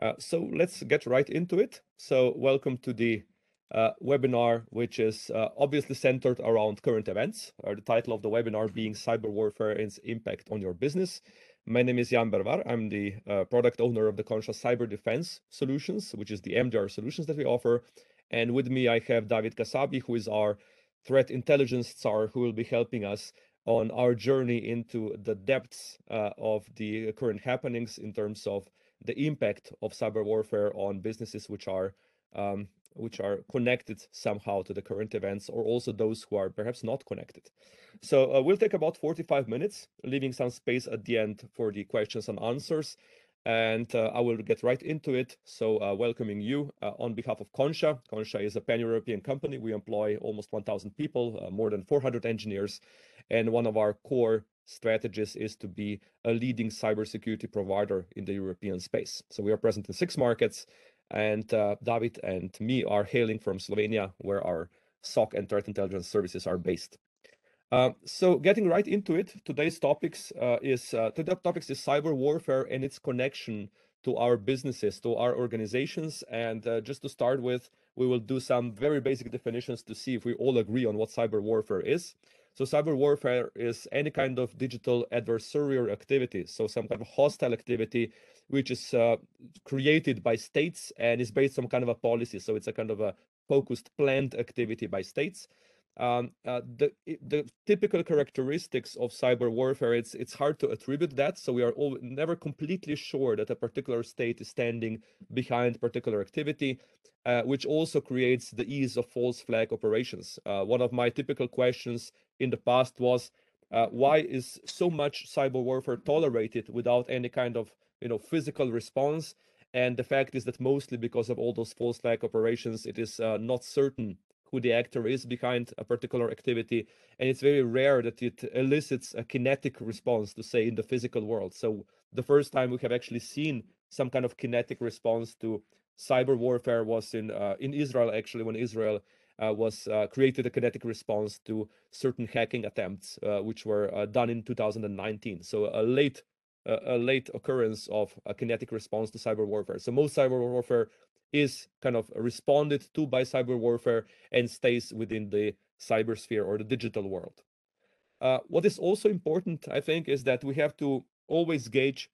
Uh, so let's get right into it. So welcome to the uh, webinar, which is uh, obviously centered around current events, or the title of the webinar being Cyber Warfare and its Impact on Your Business. My name is Jan Bervar. I'm the uh, product owner of the Conscia Cyber Defense Solutions, which is the MDR solutions that we offer. And with me, I have David Kasabji, who is our threat intelligence czar, who will be helping us on our journey into the depths uh, of the current happenings in terms of the impact of cyber warfare on businesses which are um, which are connected somehow to the current events or also those who are perhaps not connected. So uh, we'll take about 45 minutes, leaving some space at the end for the questions and answers. And uh, I will get right into it. So uh, welcoming you uh, on behalf of Conscia. Conscia is a pan-European company. We employ almost 1,000 people, uh, more than 400 engineers. And one of our core strategies is to be a leading cybersecurity provider in the European space. So we are present in six markets, and uh, David and me are hailing from Slovenia, where our SOC and threat intelligence services are based. Uh, so getting right into it, today's topics uh, is uh, today's topics is cyber warfare and its connection to our businesses, to our organizations. And uh, just to start with, we will do some very basic definitions to see if we all agree on what cyber warfare is. So cyber warfare is any kind of digital adversarial activity, so some kind of hostile activity which is uh, created by states and is based on kind of a policy. So it's a kind of a focused planned activity by states. Um, uh, the the typical characteristics of cyber warfare it's it's hard to attribute that so we are all, never completely sure that a particular state is standing behind particular activity uh, which also creates the ease of false flag operations. Uh, one of my typical questions in the past was uh, why is so much cyber warfare tolerated without any kind of you know physical response? And the fact is that mostly because of all those false flag operations it is uh, not certain who the actor is behind a particular activity and it's very rare that it elicits a kinetic response to say in the physical world. So the first time we have actually seen some kind of kinetic response to cyber warfare was in uh, in Israel actually when Israel uh, was uh, created a kinetic response to certain hacking attempts uh, which were uh, done in 2019 so a late a late occurrence of a kinetic response to cyber warfare. So most cyber warfare is kind of responded to by cyber warfare and stays within the cybersphere or the digital world. Uh, what is also important, I think, is that we have to always gauge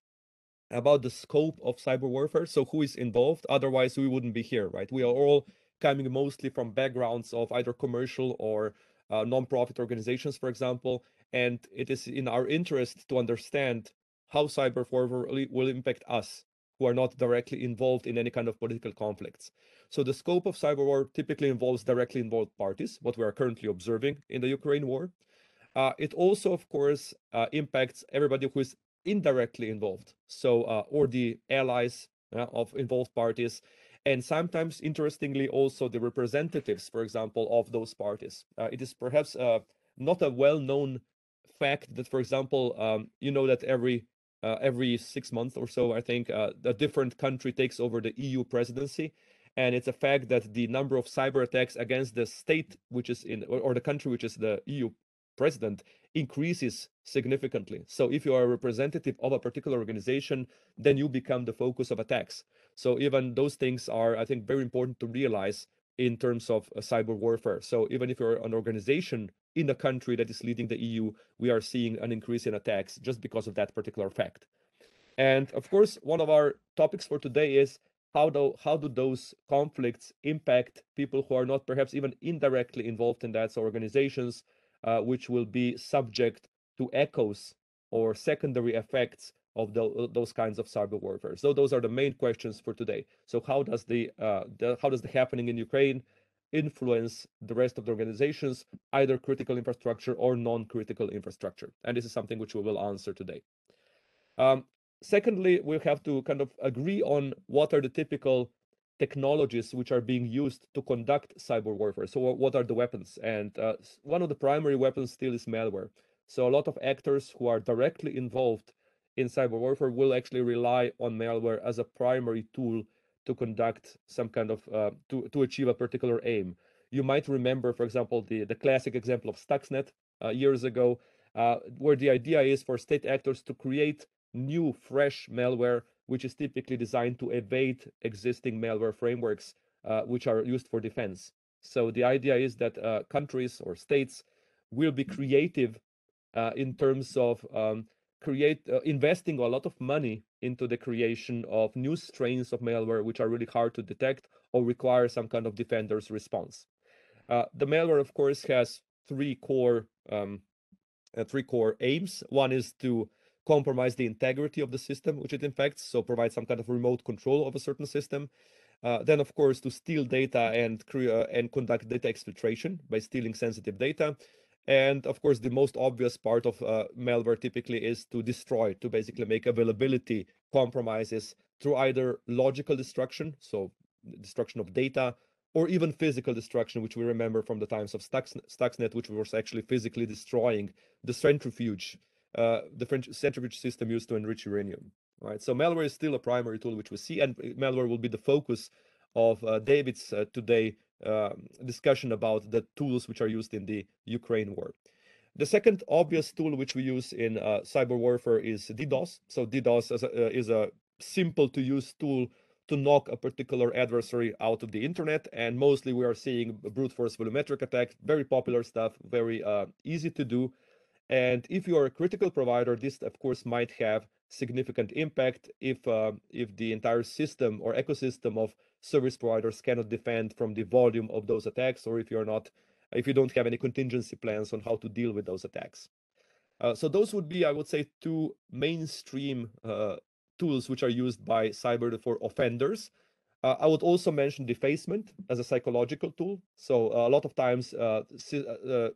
about the scope of cyber warfare. So who is involved? Otherwise, we wouldn't be here, right? We are all coming mostly from backgrounds of either commercial or uh, non-profit organizations, for example. And it is in our interest to understand how cyber warfare will impact us who are not directly involved in any kind of political conflicts. So the scope of cyber war typically involves directly involved parties, what we are currently observing in the Ukraine war. Uh, it also, of course, uh, impacts everybody who is indirectly involved. So, uh, or the allies uh, of involved parties, and sometimes, interestingly, also the representatives, for example, of those parties. Uh, it is perhaps uh, not a well-known fact that, for example, um, you know that every uh, every six months or so, I think, uh, a different country takes over the EU presidency. And it's a fact that the number of cyber attacks against the state, which is in, or, or the country which is the EU president, increases significantly. So if you are a representative of a particular organization, then you become the focus of attacks. So even those things are, I think, very important to realize in terms of uh, cyber warfare. So even if you're an organization in a country that is leading the EU, we are seeing an increase in attacks just because of that particular fact. And of course, one of our topics for today is how do how do those conflicts impact people who are not perhaps even indirectly involved in that so organizations uh, which will be subject to echoes or secondary effects of the, those kinds of cyber warfare. So those are the main questions for today. So how does the, uh, the how does the happening in Ukraine influence the rest of the organizations, either critical infrastructure or non-critical infrastructure? And this is something which we will answer today. Um, secondly, we have to kind of agree on what are the typical technologies which are being used to conduct cyber warfare. So what are the weapons? And uh, one of the primary weapons still is malware. So a lot of actors who are directly involved in cyber warfare will actually rely on malware as a primary tool to conduct some kind of uh, to to achieve a particular aim. You might remember, for example, the the classic example of Stuxnet uh, years ago, uh, where the idea is for state actors to create new, fresh malware which is typically designed to evade existing malware frameworks uh, which are used for defense. So the idea is that uh, countries or states will be creative uh, in terms of um, create uh, investing a lot of money into the creation of new strains of malware which are really hard to detect or require some kind of defender's response. Uh, the malware, of course, has three core um, uh, three core aims. One is to compromise the integrity of the system which it infects, so provide some kind of remote control of a certain system. Uh, then, of course, to steal data and uh, and conduct data exfiltration by stealing sensitive data. And of course, the most obvious part of uh, malware typically is to destroy, to basically make availability compromises through either logical destruction, so destruction of data, or even physical destruction, which we remember from the times of Stuxnet, which was actually physically destroying the centrifuge, uh, the French centrifuge system used to enrich uranium. Right. So malware is still a primary tool which we see, and malware will be the focus of uh, David's uh, today um, discussion about the tools which are used in the Ukraine war. The second obvious tool which we use in uh, cyber warfare is DDoS. So DDoS is a, is a simple to use tool to knock a particular adversary out of the internet. And mostly we are seeing brute force volumetric attacks, very popular stuff, very uh, easy to do. And if you are a critical provider, this of course might have significant impact if uh, if the entire system or ecosystem of service providers cannot defend from the volume of those attacks, or if you're not, if you don't have any contingency plans on how to deal with those attacks. Uh, so those would be, I would say, two mainstream uh, tools which are used by cyber for offenders. Uh, I would also mention defacement as a psychological tool. So a lot of times, uh, uh,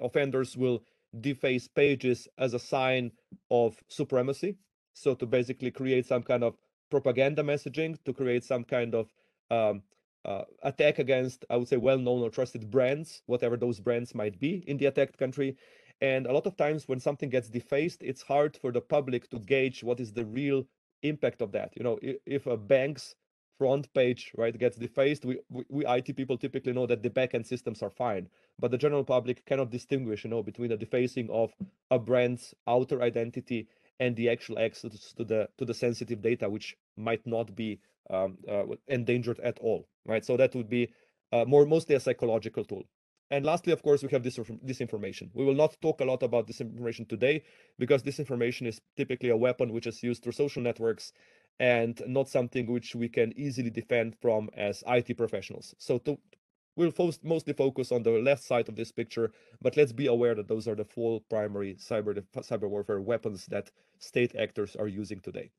offenders will deface pages as a sign of supremacy. So to basically create some kind of propaganda messaging, to create some kind of um, uh, attack against, I would say, well-known or trusted brands, whatever those brands might be in the attacked country. And a lot of times when something gets defaced, it's hard for the public to gauge what is the real impact of that. You know, if, if a bank's front page right gets defaced, we, we, we IT people typically know that the backend systems are fine, but the general public cannot distinguish, you know, between the defacing of a brand's outer identity and the actual access to the to the sensitive data, which might not be um, uh, endangered at all, right? So that would be uh, more mostly a psychological tool. And lastly, of course, we have this disinformation. We will not talk a lot about disinformation today because disinformation is typically a weapon which is used through social networks and not something which we can easily defend from as IT professionals. So to, we'll mostly focus on the left side of this picture, but let's be aware that those are the four primary cyber cyber warfare weapons that state actors are using today.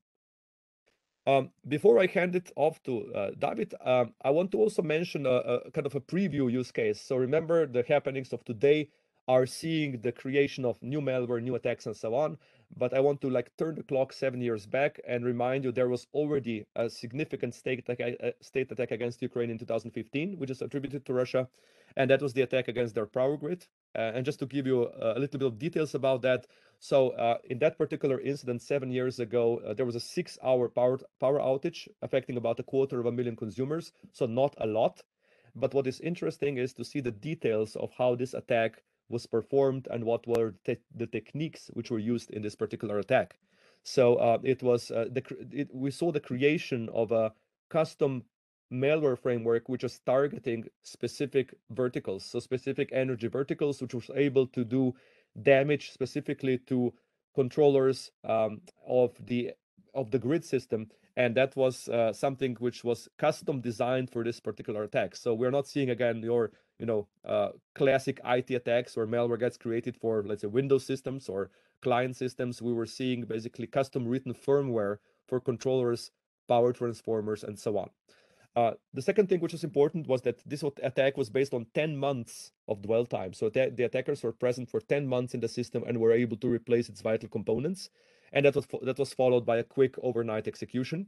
Um, before I hand it off to uh, David, um, I want to also mention a, a, kind of a preview use case. So remember the happenings of today are seeing the creation of new malware, new attacks, and so on. But I want to like turn the clock seven years back and remind you there was already a significant state attack, uh, state attack against Ukraine in 2015, which is attributed to Russia, and that was the attack against their power grid. Uh, and just to give you a, a little bit of details about that, so uh, in that particular incident seven years ago, uh, there was a six-hour power power outage affecting about a quarter of a million consumers. So not a lot, but what is interesting is to see the details of how this attack was performed and what were te the techniques which were used in this particular attack. So uh, it was uh, the it, we saw the creation of a custom malware framework which was targeting specific verticals, so specific energy verticals, which was able to do damage specifically to controllers um, of the of the grid system and that was uh, something which was custom designed for this particular attack so we're not seeing again your you know uh, classic it attacks where malware gets created for let's say windows systems or client systems we were seeing basically custom written firmware for controllers power transformers and so on uh, the second thing which was important was that this attack was based on 10 months of dwell time. So the, the attackers were present for 10 months in the system and were able to replace its vital components. And that was, that was followed by a quick overnight execution.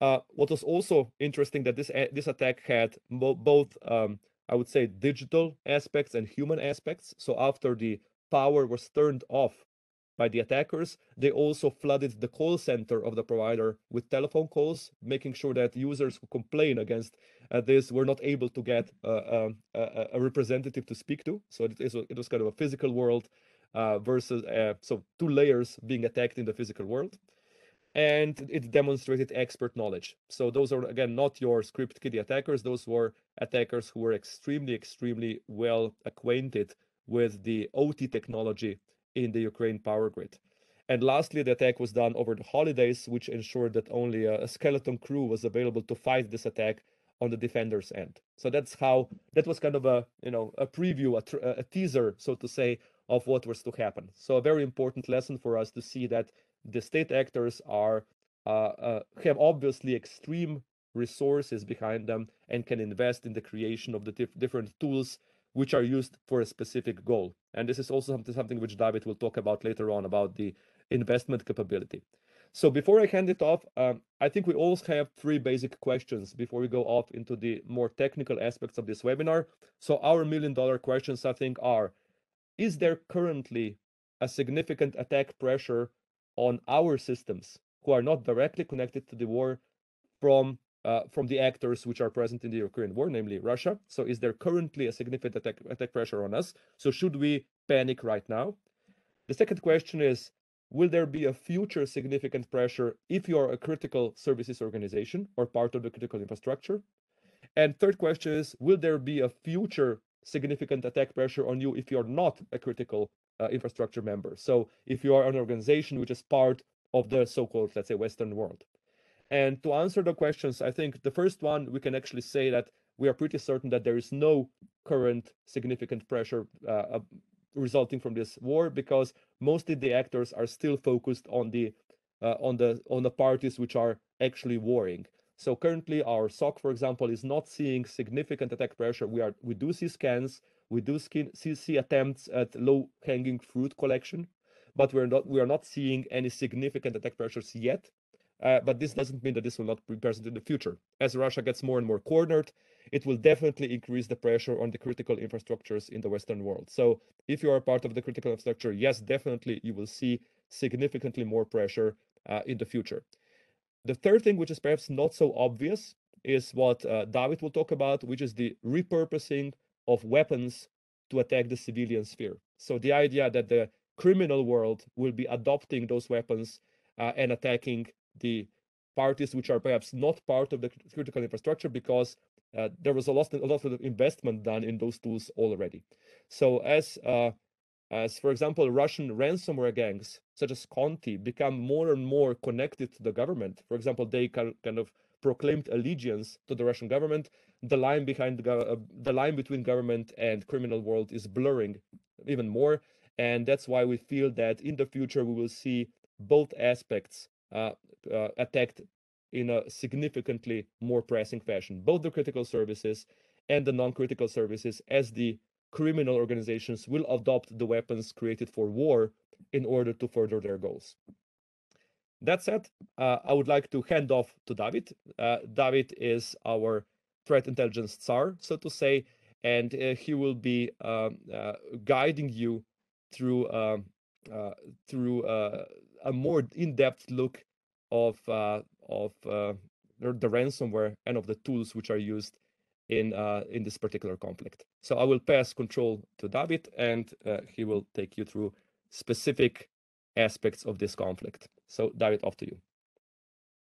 Uh, what was also interesting that this this attack had bo both, um, I would say, digital aspects and human aspects. So after the power was turned off by the attackers. They also flooded the call center of the provider with telephone calls, making sure that users who complain against uh, this were not able to get uh, um, a, a, representative to speak to. So it, it was kind of a physical world uh, versus uh, so two layers being attacked in the physical world. And it demonstrated expert knowledge. So those are again not your script kiddie attackers. Those were attackers who were extremely, extremely well acquainted with the OT technology in the Ukraine power grid. And lastly, the attack was done over the holidays, which ensured that only a, skeleton crew was available to fight this attack on the defender's end. So that's how that was kind of a you know a preview, a, a teaser, so to say, of what was to happen. So a very important lesson for us to see that the state actors are uh, uh, have obviously extreme resources behind them and can invest in the creation of the dif- different tools which are used for a specific goal. And this is also something, something which David will talk about later on about the investment capability. So before I hand it off, um, I think we also have three basic questions before we go off into the more technical aspects of this webinar. So our million dollar questions, I think, are, is there currently a significant attack pressure on our systems who are not directly connected to the war from uh, from the actors which are present in the Ukraine war, namely Russia. So is there currently a significant attack, attack pressure on us? So should we panic right now? The second question is, will there be a future significant pressure if you are a critical services organization or part of the critical infrastructure? And third question is, will there be a future significant attack pressure on you if you're not a critical uh, infrastructure member? So if you are an organization which is part of the so-called, let's say, Western world. And to answer the questions, I think the first one, we can actually say that we are pretty certain that there is no current significant pressure uh, resulting from this war because mostly the actors are still focused on the uh, on the on the parties which are actually warring. So currently, our SOC, for example, is not seeing significant attack pressure. We are we do see scans, we do see, attempts at low hanging fruit collection, but we're not we are not seeing any significant attack pressures yet. Uh, but this doesn't mean that this will not be present in the future. As Russia gets more and more cornered, it will definitely increase the pressure on the critical infrastructures in the Western world. So if you are part of the critical infrastructure, yes, definitely you will see significantly more pressure uh, in the future. The third thing, which is perhaps not so obvious, is what uh, David will talk about, which is the repurposing of weapons to attack the civilian sphere. So the idea that the criminal world will be adopting those weapons uh, and attacking the parties which are perhaps not part of the critical infrastructure because uh, there was a lot, a lot of investment done in those tools already. So as uh, as for example, Russian ransomware gangs such as Conti become more and more connected to the government. For example, they kind of proclaimed allegiance to the Russian government. The line behind the, uh, the line between government and criminal world is blurring even more, and that's why we feel that in the future we will see both aspects uh, uh, attacked in a significantly more pressing fashion, both the critical services and the non-critical services, as the criminal organizations will adopt the weapons created for war in order to further their goals. That said, uh, I would like to hand off to David. Uh, David is our threat intelligence czar, so to say, and uh, he will be um, uh, guiding you through um, uh, through a more in-depth look of of the ransomware and of the tools which are used in uh, in this particular conflict. So I will pass control to David, and uh, he will take you through specific aspects of this conflict. So David, off to you.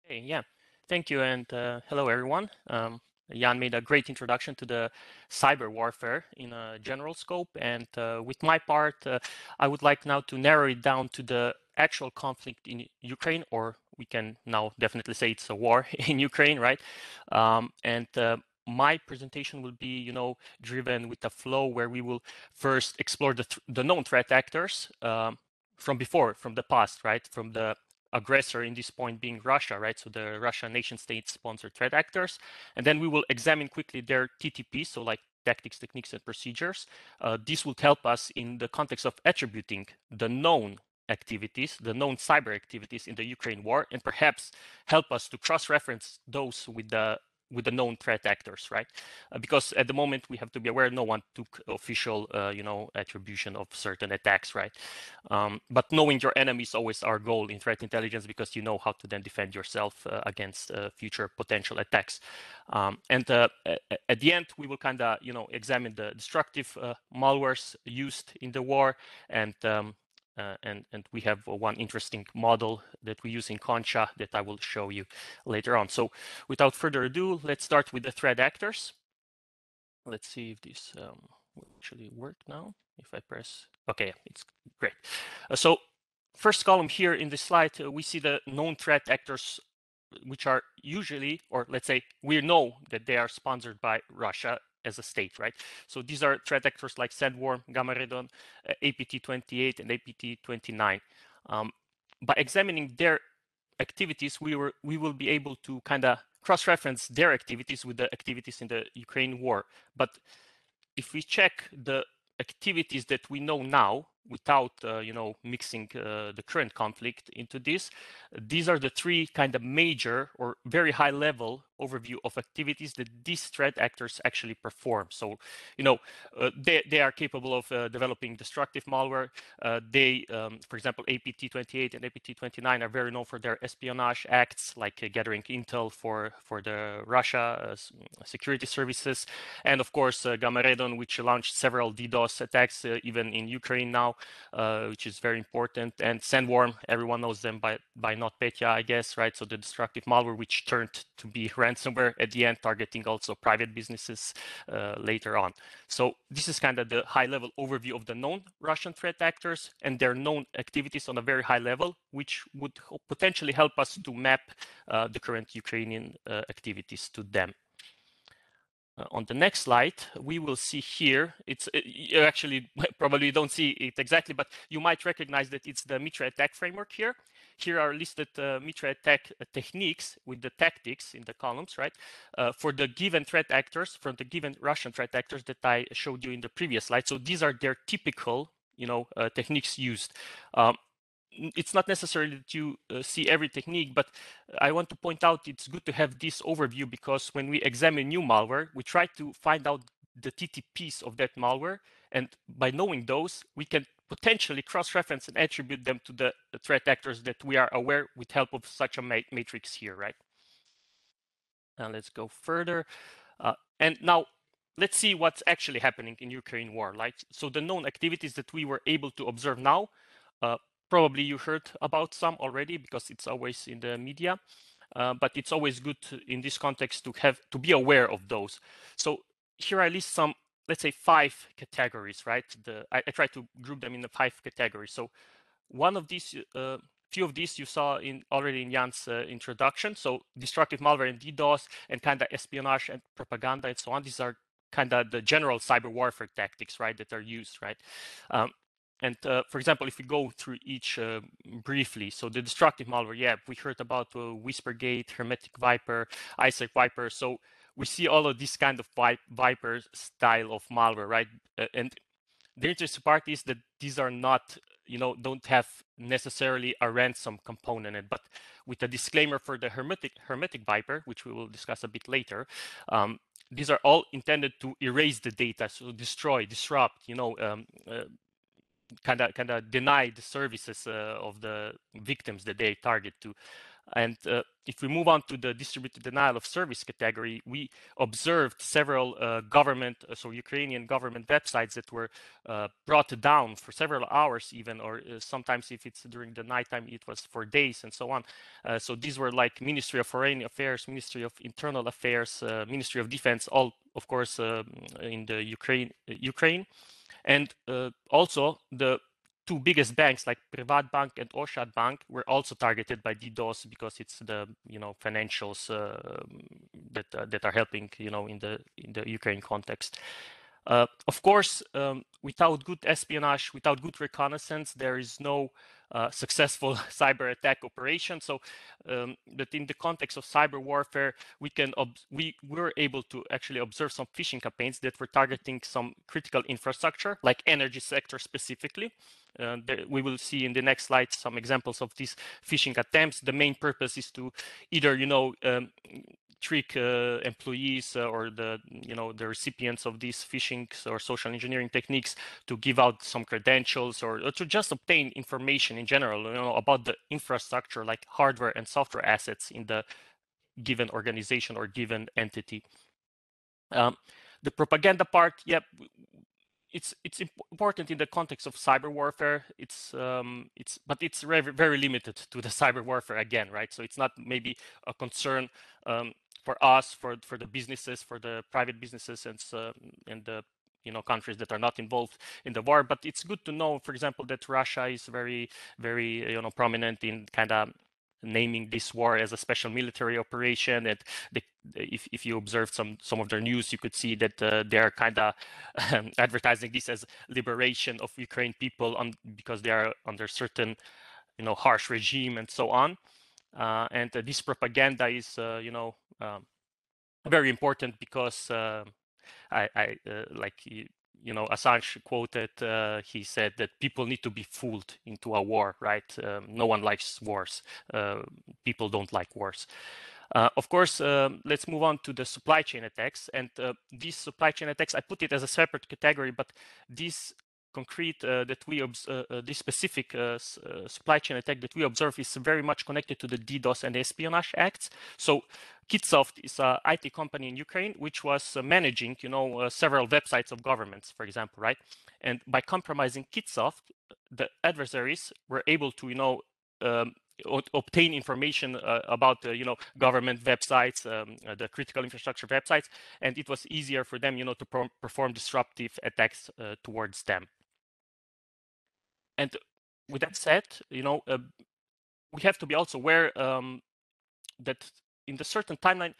Hey, yeah, thank you, and uh, hello everyone. Um, Jan made a great introduction to the cyber warfare in a general scope. And uh, with my part, uh, I would like now to narrow it down to the actual conflict in Ukraine, or we can now definitely say it's a war in Ukraine, right? Um, and uh, my presentation will be, you know, driven with a flow where we will first explore the, th the known threat actors um, from before, from the past, right? From the aggressor in this point being Russia, right? So the Russian nation state sponsored threat actors. And then we will examine quickly their TTP, so like tactics, techniques, and procedures. Uh, this will help us in the context of attributing the known activities, the known cyber activities in the Ukraine war, and perhaps help us to cross-reference those with the with the known threat actors, right? Uh, because at the moment we have to be aware no one took official, uh, you know, attribution of certain attacks, right? Um, but knowing your enemy is always our goal in threat intelligence because you know how to then defend yourself uh, against uh, future potential attacks. Um, and uh, at the end, we will kind of, you know, examine the destructive malwares used in the war and um, uh, and, and we have one interesting model that we use in Conscia that I will show you later on. So without further ado, let's start with the threat actors. Let's see if this um, will actually work now. If I press, okay, it's great. Uh, so first column here in the slide, uh, we see the known threat actors, which are usually, or let's say we know that they are sponsored by Russia as a state, right? So these are threat actors like Sandworm, Gamaredon, uh, APT28, and APT29. Um, by examining their activities, we were we will be able to kind of cross-reference their activities with the activities in the Ukraine war. But if we check the activities that we know now, without uh, you know mixing uh, the current conflict into this. These are the three kind of major or very high level overview of activities that these threat actors actually perform. So you know uh, they, they are capable of uh, developing destructive malware. Uh, they um, for example apt28 and apt29 are very known for their espionage acts like uh, gathering intel for for the russia security services. And of course Gamaredon which launched several ddos attacks even in ukraine now uh, which is very important. And Sandworm, everyone knows them by, by NotPetya, I guess, right? So the destructive malware, which turned to be ransomware at the end, targeting also private businesses uh, later on. So this is kind of the high level overview of the known Russian threat actors and their known activities on a very high level, which would potentially help us to map uh, the current Ukrainian uh, activities to them. Uh, on the next slide, we will see here, it's uh, you actually probably don't see it exactly, but you might recognize that it's the MITRE ATT&CK framework here. Here are listed uh, MITRE ATT&CK uh, techniques with the tactics in the columns, right? Uh, for the given threat actors, from the given Russian threat actors that I showed you in the previous slide. So these are their typical, you know, uh, techniques used. Um, it's not necessarily that you uh, see every technique, but I want to point out it's good to have this overview because when we examine new malware, we try to find out the TTPs of that malware. And by knowing those, we can potentially cross-reference and attribute them to the, the, threat actors that we are aware with help of such a ma matrix here, right? Now let's go further. Uh, and now let's see what's actually happening in Ukraine war. Like, so the known activities that we were able to observe now uh, probably you heard about some already because it's always in the media. Uh, but it's always good to, in this context to have to be aware of those. So here I list some, let's say five categories, right? The I, I try to group them in the five categories. So one of these, uh, few of these you saw in already in Jan's uh, introduction. So destructive malware and DDoS and kind of espionage and propaganda and so on. These are kind of the general cyber warfare tactics, right, that are used, right? Um, and uh, for example, if we go through each uh, briefly, so the destructive malware, yeah, we heard about uh, Whispergate, HermeticWiper, Isaac Viper. So we see all of this kind of Viper style of malware, right? Uh, and the interesting part is that these are not, you know, don't have necessarily a ransom component, in it, but with a disclaimer for the Hermetic HermeticWiper, which we will discuss a bit later, um, these are all intended to erase the data, so destroy, disrupt, you know, um, uh, kind of kind of deny the services uh, of the victims that they target to. And uh, if we move on to the distributed denial of service category, we observed several uh, government, uh, so Ukrainian government websites that were uh, brought down for several hours, even, or uh, sometimes if it's during the nighttime, it was for days and so on. so these were like Ministry of Foreign Affairs, Ministry of Internal Affairs, Ministry of Defense, all, of course, um, in the Ukraine. Ukraine. And uh, also the two biggest banks like Privatbank and Oschadbank were also targeted by DDoS because it's the you know financials uh, that uh, that are helping you know in the in the Ukraine context. Uh, of course, um, without good espionage, without good reconnaissance, there is no uh, successful cyber attack operation. So um, that in the context of cyber warfare, we can we were able to actually observe some phishing campaigns that were targeting some critical infrastructure, like energy sector specifically. Uh, we will see in the next slide some examples of these phishing attempts. The main purpose is to either, you know, um, trick uh, employees uh, or the you know the recipients of these phishing or social engineering techniques to give out some credentials or, or, to just obtain information in general you know about the infrastructure like hardware and software assets in the given organization or given entity um, the propaganda part yep it's it's important in the context of cyber warfare. It's um, it's but it's very very limited to the cyber warfare again, right? So it's not maybe a concern um, for us, for for the businesses, for the private businesses, and uh, and the you know countries that are not involved in the war. But it's good to know, for example, that Russia is very very you know prominent in kind of naming this war as a special military operation. And they, if, if you observed some some of their news, you could see that uh, they're kind of um, advertising this as liberation of Ukraine people on because they are under certain, you know, harsh regime and so on. Uh, and uh, this propaganda is, uh, you know, um, very important because uh, I, I uh, like you know, Assange quoted, uh, he said that people need to be fooled into a war, right? Um, no one likes wars. Uh, people don't like wars. Uh, of course, um, let's move on to the supply chain attacks. And uh, these supply chain attacks, I put it as a separate category, but these concrete uh, that we uh, uh, this specific uh, supply chain attack that we observe is very much connected to the DDoS and Espionage Acts. So Kitsoft is an IT company in Ukraine which was managing, you know, several websites of governments, for example, right? And by compromising Kitsoft, the adversaries were able to, you know, um, obtain information uh, about uh, you know government websites um, uh, the critical infrastructure websites and it was easier for them you know to perform disruptive attacks towards them and with that said, you know, uh, we have to be also aware um, that in the certain timeline,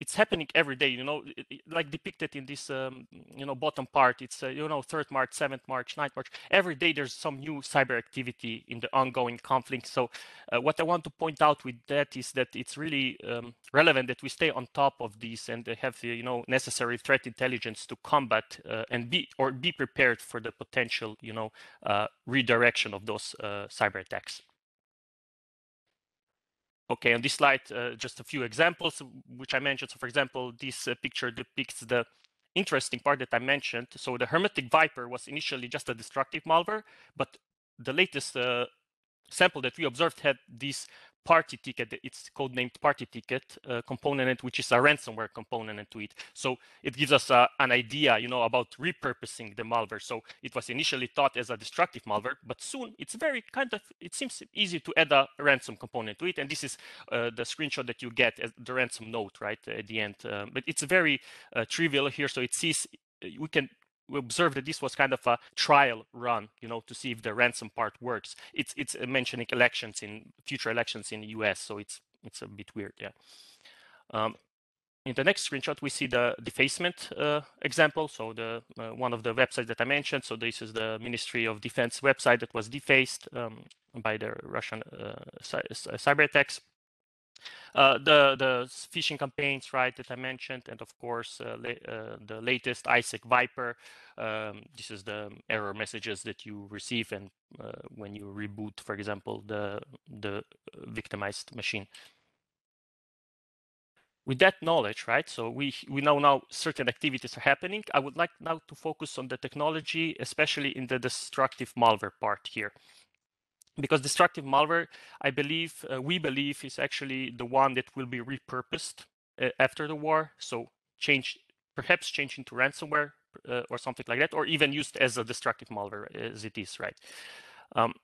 it's happening every day you know like depicted in this um, you know bottom part it's uh, you know 3rd march 7th march 9th march. Every day there's some new cyber activity in the ongoing conflict. So uh, what i want to point out with that is that it's really um, relevant that we stay on top of these and have the you know necessary threat intelligence to combat uh, and be or be prepared for the potential you know uh, redirection of those uh, cyber attacks Okay, on this slide, uh, just a few examples which I mentioned. So for example, this uh, picture depicts the interesting part that I mentioned. So the HermeticWiper was initially just a destructive malware, but the latest uh, sample that we observed had this PartyTicket, it's codenamed PartyTicket uh, component, which is a ransomware component to it. So it gives us uh, an idea, you know, about repurposing the malware. So it was initially thought as a destructive malware, but soon it's very kind of, it seems easy to add a ransom component to it. And this is uh, the screenshot that you get as the ransom note, right, at the end. Um, but it's very uh, trivial here. So it sees we can we observed that this was kind of a trial run, you know, to see if the ransom part works. It's it's mentioning elections in future elections in the U.S., so it's it's a bit weird, yeah. Um, in the next screenshot, we see the defacement uh, example. So the uh, one of the websites that I mentioned. So this is the Ministry of Defense website that was defaced um, by the Russian uh, cyber attacks. Uh, the the phishing campaigns, right, that I mentioned, and of course uh, uh, the latest IsaacWiper. Um, this is the error messages that you receive, and uh, when you reboot, for example, the the victimized machine. With that knowledge, right? So we we know now certain activities are happening. I would like now to focus on the technology, especially in the destructive malware part here because destructive malware, I believe, uh, we believe, is actually the one that will be repurposed uh, after the war. So change, perhaps change into ransomware uh, or something like that, or even used as a destructive malware as it is, right? Um,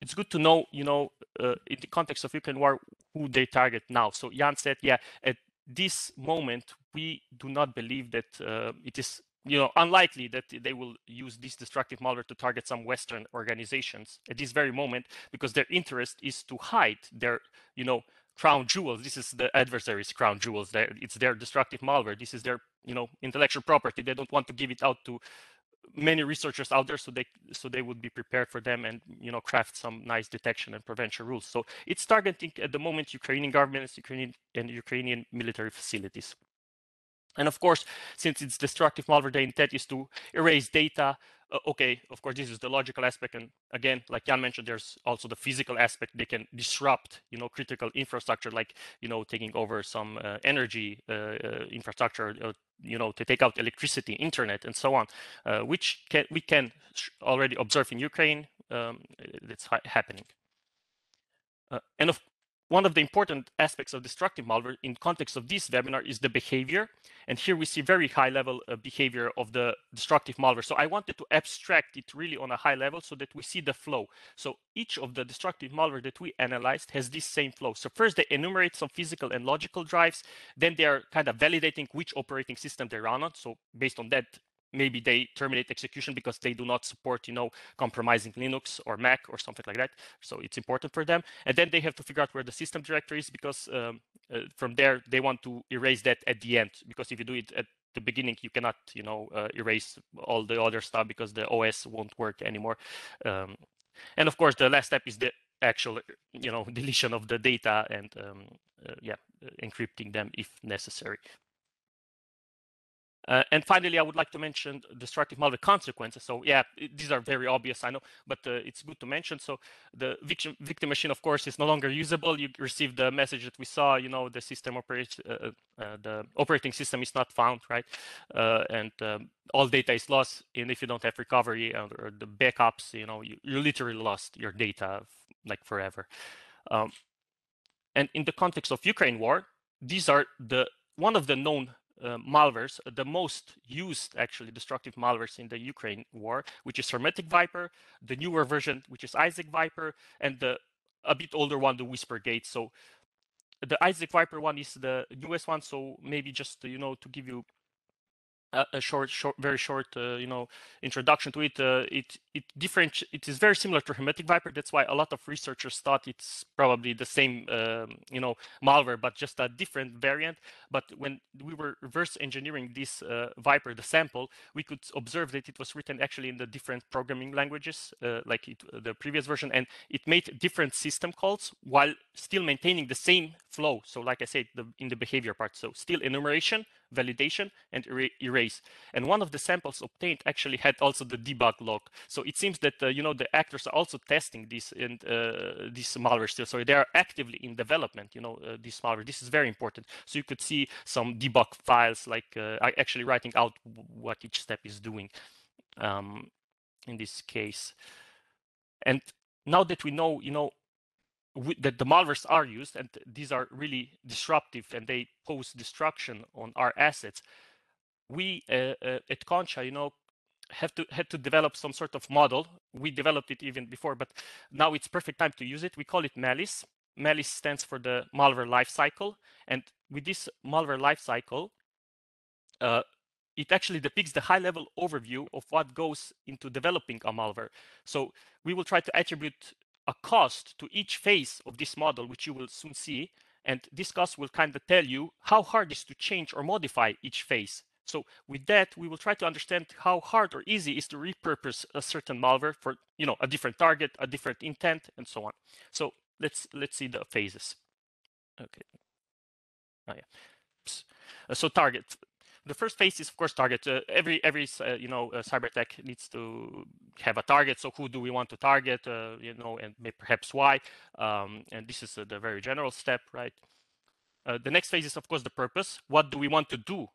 it's good to know, you know, uh, in the context of Ukraine war, who they target now. So Jan said, yeah, at this moment, we do not believe that uh, it is you know unlikely that they will use this destructive malware to target some western organizations at this very moment because their interest is to hide their you know crown jewels. This is the adversary's crown jewels. It's their destructive malware. This is their you know intellectual property. They don't want to give it out to many researchers out there so they so they would be prepared for them and you know craft some nice detection and prevention rules. So it's targeting at the moment ukrainian governments ukrainian and ukrainian military facilities and of course, since it's destructive malware, the intent is to erase data. Uh, okay, of course, this is the logical aspect. And again, like Jan mentioned, there's also the physical aspect. They can disrupt, you know, critical infrastructure, like, you know, taking over some uh, energy uh, uh infrastructure, uh, you know, to take out electricity, internet, and so on, uh, which can, we can already observe in Ukraine. Um, that's ha happening. and of one of the important aspects of destructive malware in context of this webinar is the behavior. And here we see very high level uh, behavior of the destructive malware. So I wanted to abstract it really on a high level so that we see the flow. So each of the destructive malware that we analyzed has this same flow. So first they enumerate some physical and logical drives. Then they are kind of validating which operating system they run on. So based on that, maybe they terminate execution because they do not support you know compromising linux or mac or something like that. So it's important for them. And then they have to figure out where the system directory is because um, uh, from there they want to erase that at the end because if you do it at the beginning you cannot you know uh, erase all the other stuff because the os won't work anymore. Um, and of course the last step is the actual you know deletion of the data and um, uh, yeah encrypting them if necessary uh, and finally, I would like to mention destructive malware consequences. So yeah, it, these are very obvious, I know, but uh, it's good to mention. So the victim, victim machine, of course, is no longer usable. You receive the message that we saw, you know, the system operates, uh, uh the operating system is not found, right? Uh, and um, all data is lost. And if you don't have recovery or, or the backups, you know, you, you literally lost your data like forever. Um, and in the context of Ukraine war, these are the one of the known uh, malwares, the most used actually destructive malwares in the Ukraine war, which is HermeticWiper, the newer version, which is IsaacWiper, and the a bit older one, the Whispergate. So the IsaacWiper one is the newest one. So maybe just you know to give you a, short, short, very short, uh, you know, introduction to it. Uh, it it different. It is very similar to HermeticWiper. That's why a lot of researchers thought it's probably the same, um, you know, malware, but just a different variant. But when we were reverse engineering this uh, Viper, the sample, we could observe that it was written actually in the different programming languages, uh, like it, the previous version, and it made different system calls while still maintaining the same flow. So, like I said, the, in the behavior part, so still enumeration validation, and erase. And one of the samples obtained actually had also the debug log. So it seems that uh, you know the actors are also testing this and uh, this malware still. So they are actively in development. You know uh, this malware. This is very important. So you could see some debug files like actually writing out what each step is doing. Um, in this case, and now that we know, you know, that the malwares are used and these are really disruptive and they pose destruction on our assets we uh, uh, at Conscia you know have to had to develop some sort of model. We developed it even before but now it's perfect time to use it. We call it malice malice stands for the malware lifecycle and with this malware lifecycle uh, it actually depicts the high level overview of what goes into developing a malware. So we will try to attribute a cost to each phase of this model, which you will soon see. And this cost will kind of tell you how hard it is to change or modify each phase. So with that, we will try to understand how hard or easy is to repurpose a certain malware for you know a different target, a different intent, and so on. So let's let's see the phases. Okay. Oh yeah. So target the first phase is of course target. Uh, every every uh, you know uh, cyber attack needs to have a target. So who do we want to target? Uh, you know, and perhaps why? Um, and this is uh, the very general step, right? Uh, the next phase is of course the purpose. What do we want to do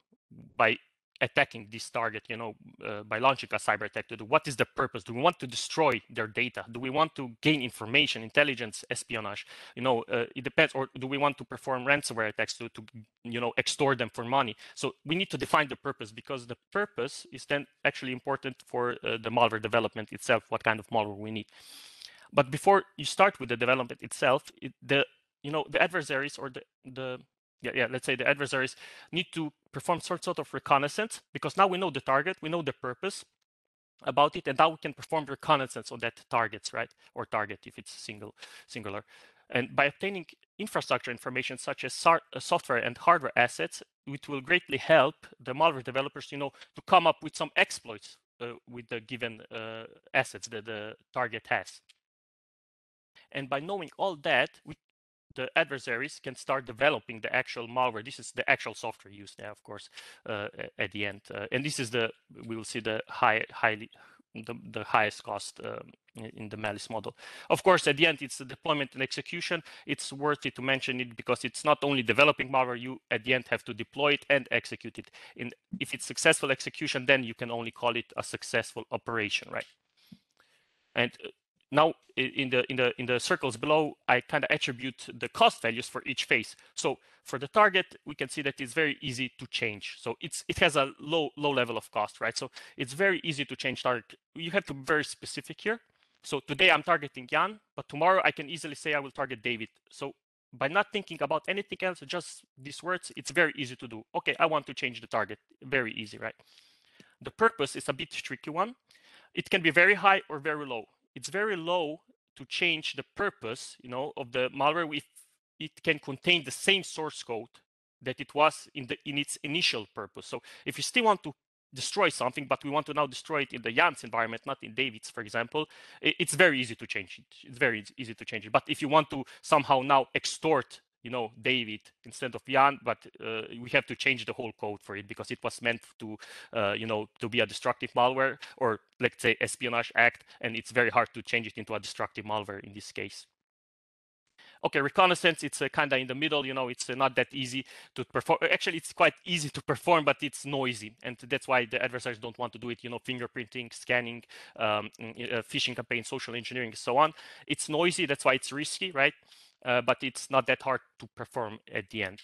by attacking this target you know uh, by launching a cyber attack to do? What is the purpose? Do we want to destroy their data? Do we want to gain information intelligence espionage? You know uh, it depends or do we want to perform ransomware attacks to, to you know extort them for money? So we need to define the purpose because the purpose is then actually important for uh, the malware development itself what kind of malware we need. But before you start with the development itself it, the you know the adversaries or the the yeah, yeah, let's say the adversaries need to perform some sort of reconnaissance because now we know the target, we know the purpose about it, and now we can perform reconnaissance on that targets, right? Or target if it's single singular. And by obtaining infrastructure information such as uh, software and hardware assets, it will greatly help the malware developers, you know, to come up with some exploits uh, with the given uh, assets that the target has. And by knowing all that, we the adversaries can start developing the actual malware. This is the actual software used there, of course, uh, at the end. Uh, and this is the, we will see the high, highly, the, the highest cost um, in the malice model. Of course, at the end, it's the deployment and execution. It's worthy to mention it because it's not only developing malware, you at the end have to deploy it and execute it. And if it's successful execution, then you can only call it a successful operation, right? And uh, now in the in the in the circles below, I kind of attribute the cost values for each phase. So for the target, we can see that it's very easy to change. So it's it has a low low level of cost, right? So it's very easy to change target. You have to be very specific here. So today I'm targeting Jan, but tomorrow I can easily say I will target David. So by not thinking about anything else, just these words, it's very easy to do. Okay, I want to change the target. Very easy, right? The purpose is a bit tricky one. It can be very high or very low. It's very low to change the purpose, you know, of the malware if it can contain the same source code that it was in the in its initial purpose. So if you still want to destroy something, but we want to now destroy it in the Jan's environment, not in David's, for example, it's very easy to change it. It's very easy to change it. But if you want to somehow now extort you know David instead of Jan, but uh, we have to change the whole code for it because it was meant to uh, you know to be a destructive malware or let's say espionage act, and it's very hard to change it into a destructive malware in this case. Okay, reconnaissance, it's uh, kind of in the middle, you know, it's uh, not that easy to perform. Actually, it's quite easy to perform, but it's noisy. And that's why the adversaries don't want to do it, you know, fingerprinting, scanning, um, uh, phishing campaign, social engineering, so on. It's noisy, that's why it's risky, right? Uh, but it's not that hard to perform at the end.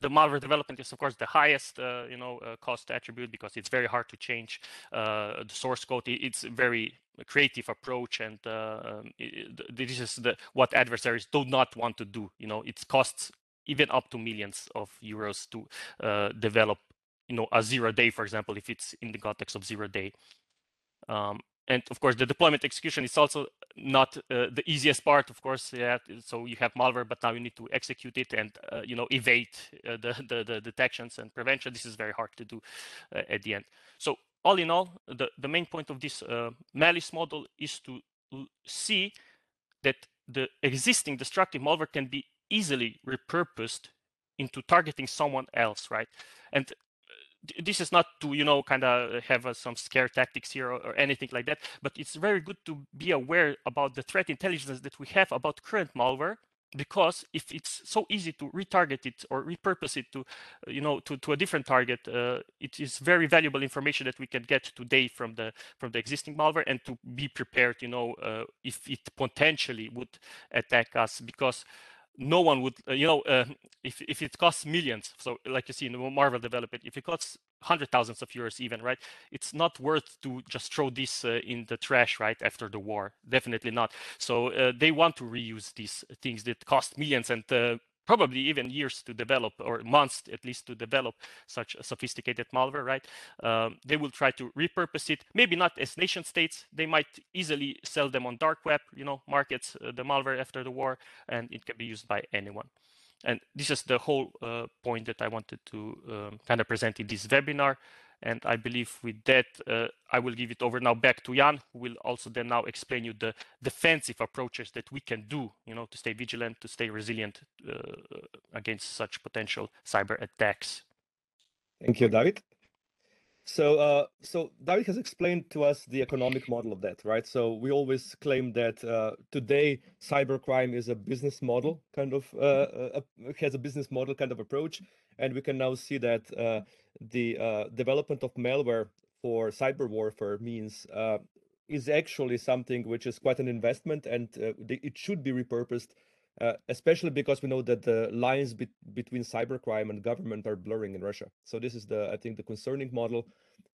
The malware development is, of course, the highest, uh, you know, uh, cost attribute because it's very hard to change uh, the source code. It's a very creative approach, and uh, um, it, this is the what adversaries do not want to do. You know, it costs even up to millions of euros to develop, you know, a zero day, for example, if it's in the context of zero day. Um, and of course the deployment execution is also not uh, the easiest part of course yeah so you have malware but now you need to execute it and uh, you know evade uh, the, the, the detections and prevention. This is very hard to do uh, at the end. So all in all the the main point of this uh, malice model is to see that the existing destructive malware can be easily repurposed into targeting someone else right? And this is not to you know kind of have uh, some scare tactics here or, or, anything like that but it's very good to be aware about the threat intelligence that we have about current malware because if it's so easy to retarget it or repurpose it to uh, you know to, to a different target uh, it is very valuable information that we can get today from the from the existing malware and to be prepared you know uh, if it potentially would attack us because no one would, uh, you know, uh, if, if it costs millions, so like you see in the malware development, if it costs hundred thousands of euros even, right, it's not worth to just throw this uh, in the trash, right, after the war. Definitely not. So uh, they want to reuse these things that cost millions and uh, probably even years to develop or months at least to develop such a sophisticated malware right? Um, they will try to repurpose it maybe not as nation states. They might easily sell them on dark web you know markets uh, the malware after the war and it can be used by anyone. And this is the whole uh, point that i wanted to um, kind of present in this webinar and I believe with that, uh, I will give it over now back to Jan, who will also then now explain you the defensive approaches that we can do, you know, to stay vigilant, to stay resilient uh, against such potential cyber attacks. Thank you, David. So, uh, so David has explained to us the economic model of that, right? So we always claim that uh, today cybercrime is a business model kind of uh, uh has a business model kind of approach, and we can now see that uh, the uh, development of malware for cyber warfare means is actually something which is quite an investment, and it should be repurposed uh, especially because we know that the lines be- between cybercrime and government are blurring in Russia. So this is the I think the concerning model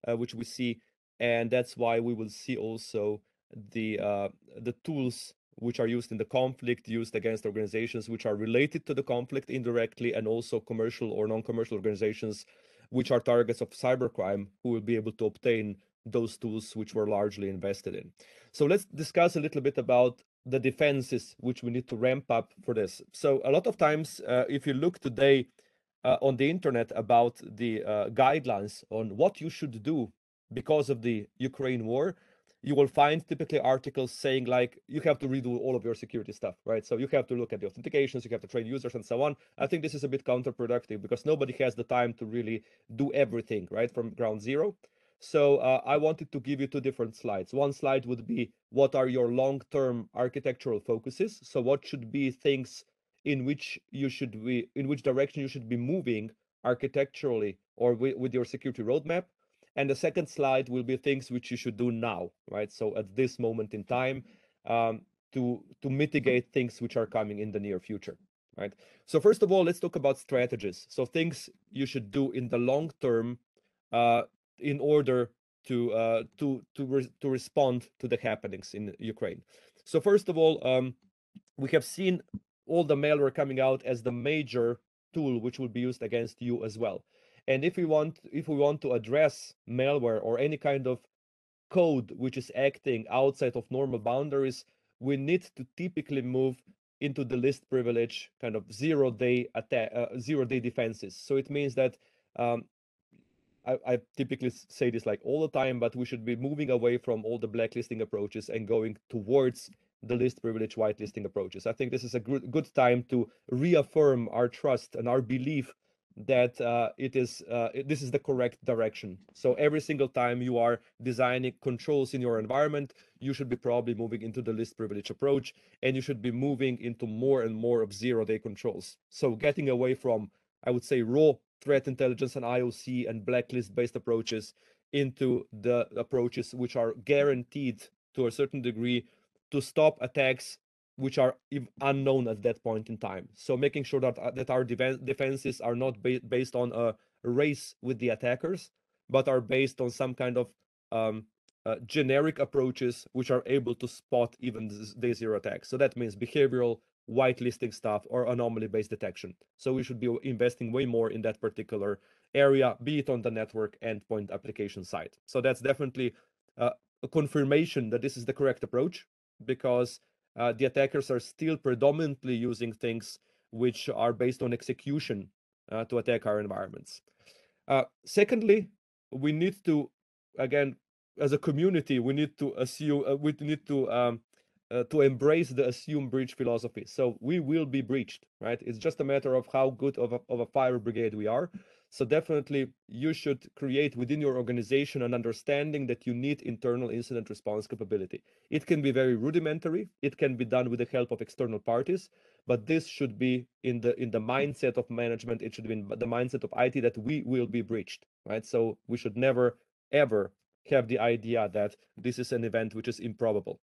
uh, which we see, and that's why we will see also the uh, the tools which are used in the conflict used against organizations which are related to the conflict indirectly, and also commercial or non-commercial organizations which are targets of cybercrime who will be able to obtain those tools which were largely invested in. So let's discuss a little bit about the defenses which we need to ramp up for this. So a lot of times, uh, if you look today uh, on the internet about the uh, guidelines on what you should do because of the Ukraine war, you will find typically articles saying like you have to redo all of your security stuff, right? So you have to look at the authentications, you have to train users and so on. I think this is a bit counterproductive because nobody has the time to really do everything, right, from ground zero. So uh, I wanted to give you two different slides. One slide would be what are your long-term architectural focuses? So what should be things in which you should be, in which direction you should be moving architecturally or with, with your security roadmap? And the second slide will be things which you should do now, right? So at this moment in time, um, to to mitigate things which are coming in the near future, right? So first of all, let's talk about strategies. So things you should do in the long term, uh, in order to uh, to to re to respond to the happenings in Ukraine. So first of all, um, we have seen all the malware coming out as the major tool which will be used against you as well. And if we want if we want to address malware or any kind of code which is acting outside of normal boundaries, we need to typically move into the least privilege kind of zero day attack uh, zero day defenses. So it means that um, I, I, typically say this like all the time, but we should be moving away from all the blacklisting approaches and going towards the least privilege whitelisting approaches. I think this is a good good time to reaffirm our trust and our belief that uh, it is uh, this is the correct direction. So every single time you are designing controls in your environment, you should be probably moving into the least privilege approach, and you should be moving into more and more of zero-day controls. So getting away from, I would say, raw threat intelligence and IOC and blacklist based approaches into the approaches which are guaranteed to a certain degree to stop attacks which are unknown at that point in time. So making sure that uh, that our defenses are not ba based on a race with the attackers, but are based on some kind of um, uh, generic approaches which are able to spot even day zero attacks. So that means behavioral whitelisting stuff or anomaly based detection. So we should be investing way more in that particular area, be it on the network endpoint application side. So that's definitely uh, a confirmation that this is the correct approach because uh, the attackers are still predominantly using things which are based on execution uh, to attack our environments. Uh, secondly, we need to, again, as a community, we need to assume, uh, we need to um, uh, to embrace the assume breach philosophy. So we will be breached, right? It's just a matter of how good of a, of a fire brigade we are. So definitely you should create within your organization an understanding that you need internal incident response capability. It can be very rudimentary. It can be done with the help of external parties, but this should be in the in the mindset of management. It should be in the mindset of IT that we will be breached, right? So we should never ever have the idea that this is an event which is improbable.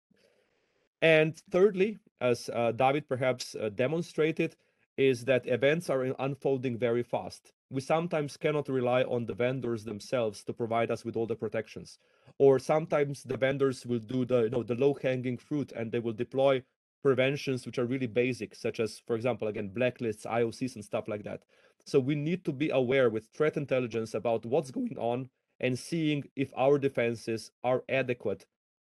And thirdly, as uh, David perhaps uh, demonstrated, is that events are unfolding very fast. We sometimes cannot rely on the vendors themselves to provide us with all the protections. Or sometimes the vendors will do the, you know, the low-hanging fruit and they will deploy preventions which are really basic, such as, for example, again, blacklists, IOCs, and stuff like that. So we need to be aware with threat intelligence about what's going on and seeing if our defenses are adequate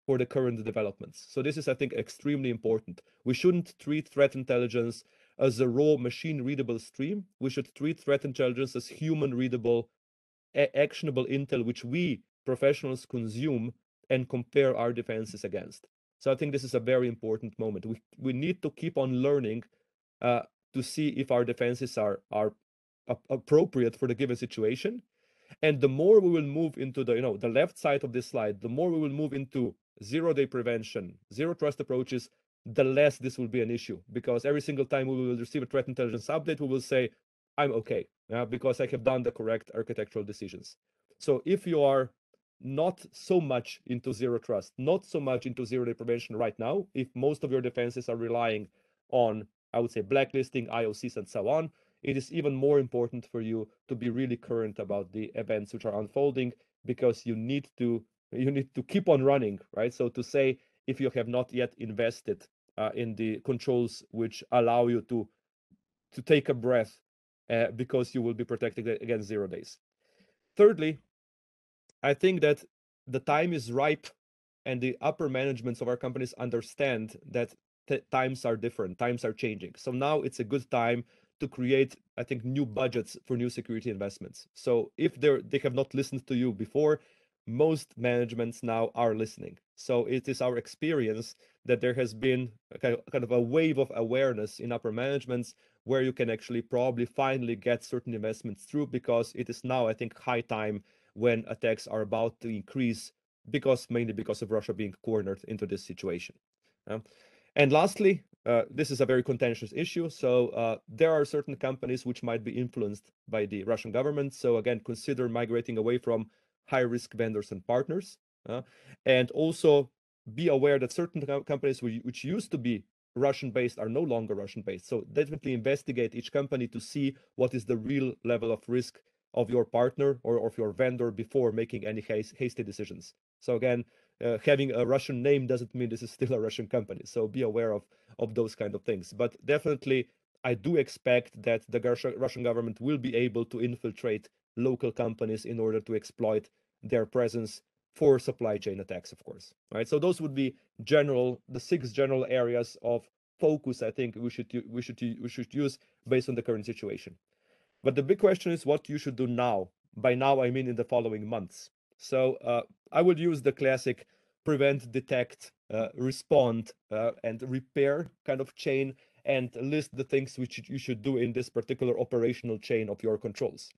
for the current developments. So this is, I think, extremely important. We shouldn't treat threat intelligence as a raw machine readable stream. We should treat threat intelligence as human readable, actionable intel, which we professionals consume and compare our defenses against. So I think this is a very important moment. We, we need to keep on learning uh, to see if our defenses are, are appropriate for the given situation. And the more we will move into the, you know, the left side of this slide, the more we will move into zero day prevention, zero trust approaches, the less this will be an issue because every single time we will receive a threat intelligence update, we will say, I'm okay because I have done the correct architectural decisions. So if you are not so much into zero trust, not so much into zero day prevention right now, if most of your defenses are relying on, I would say, blacklisting, IOCs, and so on, it is even more important for you to be really current about the events which are unfolding because you need to you need to keep on running, right? So to say if you have not yet invested uh, in the controls which allow you to to take a breath uh, because you will be protected against zero days. Thirdly, I think that the time is ripe and the upper managements of our companies understand that times are different, times are changing. So now it's a good time to create, I think, new budgets for new security investments. So if they they have not listened to you before, most managements now are listening. So it is our experience that there has been kind of a wave of awareness in upper managements where you can actually probably finally get certain investments through because it is now, I think, high time when attacks are about to increase because mainly because of Russia being cornered into this situation. And lastly, uh, this is a very contentious issue. So uh, there are certain companies which might be influenced by the Russian government. So again, consider migrating away from high-risk vendors and partners. And also be aware that certain companies which used to be Russian-based are no longer Russian-based. So definitely investigate each company to see what is the real level of risk of your partner or of your vendor before making any hasty decisions. So again, uh, having a Russian name doesn't mean this is still a Russian company. So be aware of of those kind of things. But definitely, I do expect that the Russian government will be able to infiltrate local companies in order to exploit their presence for supply chain attacks, of course. Right. So those would be general the six general areas of focus. I think we should we should we should use based on the current situation. But the big question is what you should do now. By now, I mean in the following months. So uh, I would use the classic prevent, detect, uh, respond, uh, and repair kind of chain and list the things which you should do in this particular operational chain of your controls.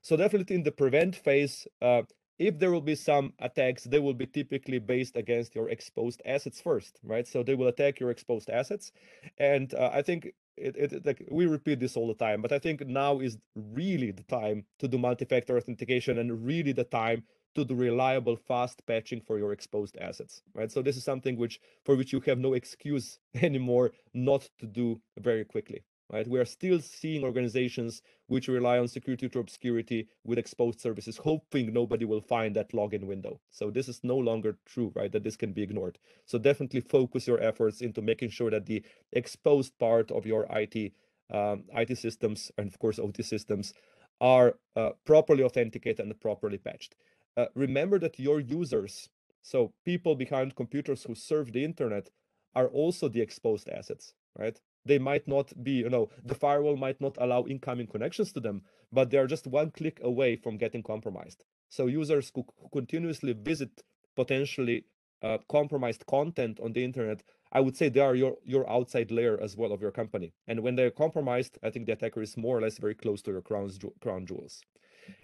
So definitely in the prevent phase, uh, if there will be some attacks, they will be typically based against your exposed assets first, right? So they will attack your exposed assets. And uh, I think it, it, like we repeat this all the time, but I think now is really the time to do multi-factor authentication and really the time to do reliable fast patching for your exposed assets right so this is something which for which you have no excuse anymore not to do very quickly right? We are still seeing organizations which rely on security to obscurity with exposed services hoping nobody will find that login window. So this is no longer true right? That this can be ignored. So definitely focus your efforts into making sure that the exposed part of your it um, it systems and of course ot systems are uh, properly authenticated and properly patched. Uh, remember that your users, so people behind computers who serve the internet, are also the exposed assets, right? They might not be, you know, the firewall might not allow incoming connections to them, but they are just one click away from getting compromised. So users who, continuously visit potentially uh, compromised content on the internet, I would say they are your your outside layer as well of your company. And when they're compromised, I think the attacker is more or less very close to your crown, crown jewels.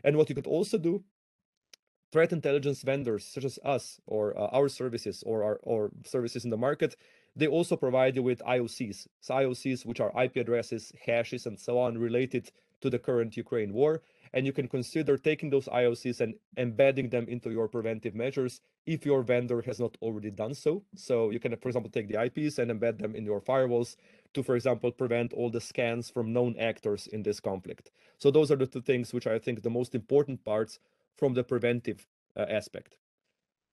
And what you could also do threat intelligence vendors such as us or uh, our services or our or services in the market they also provide you with IOCs so IOCs which are IP addresses hashes and so on related to the current Ukraine war. And you can consider taking those IOCs and embedding them into your preventive measures if your vendor has not already done so. So you can for example take the IPs and embed them in your firewalls to for example prevent all the scans from known actors in this conflict. So those are the two things which I think the most important parts from the preventive uh, aspect.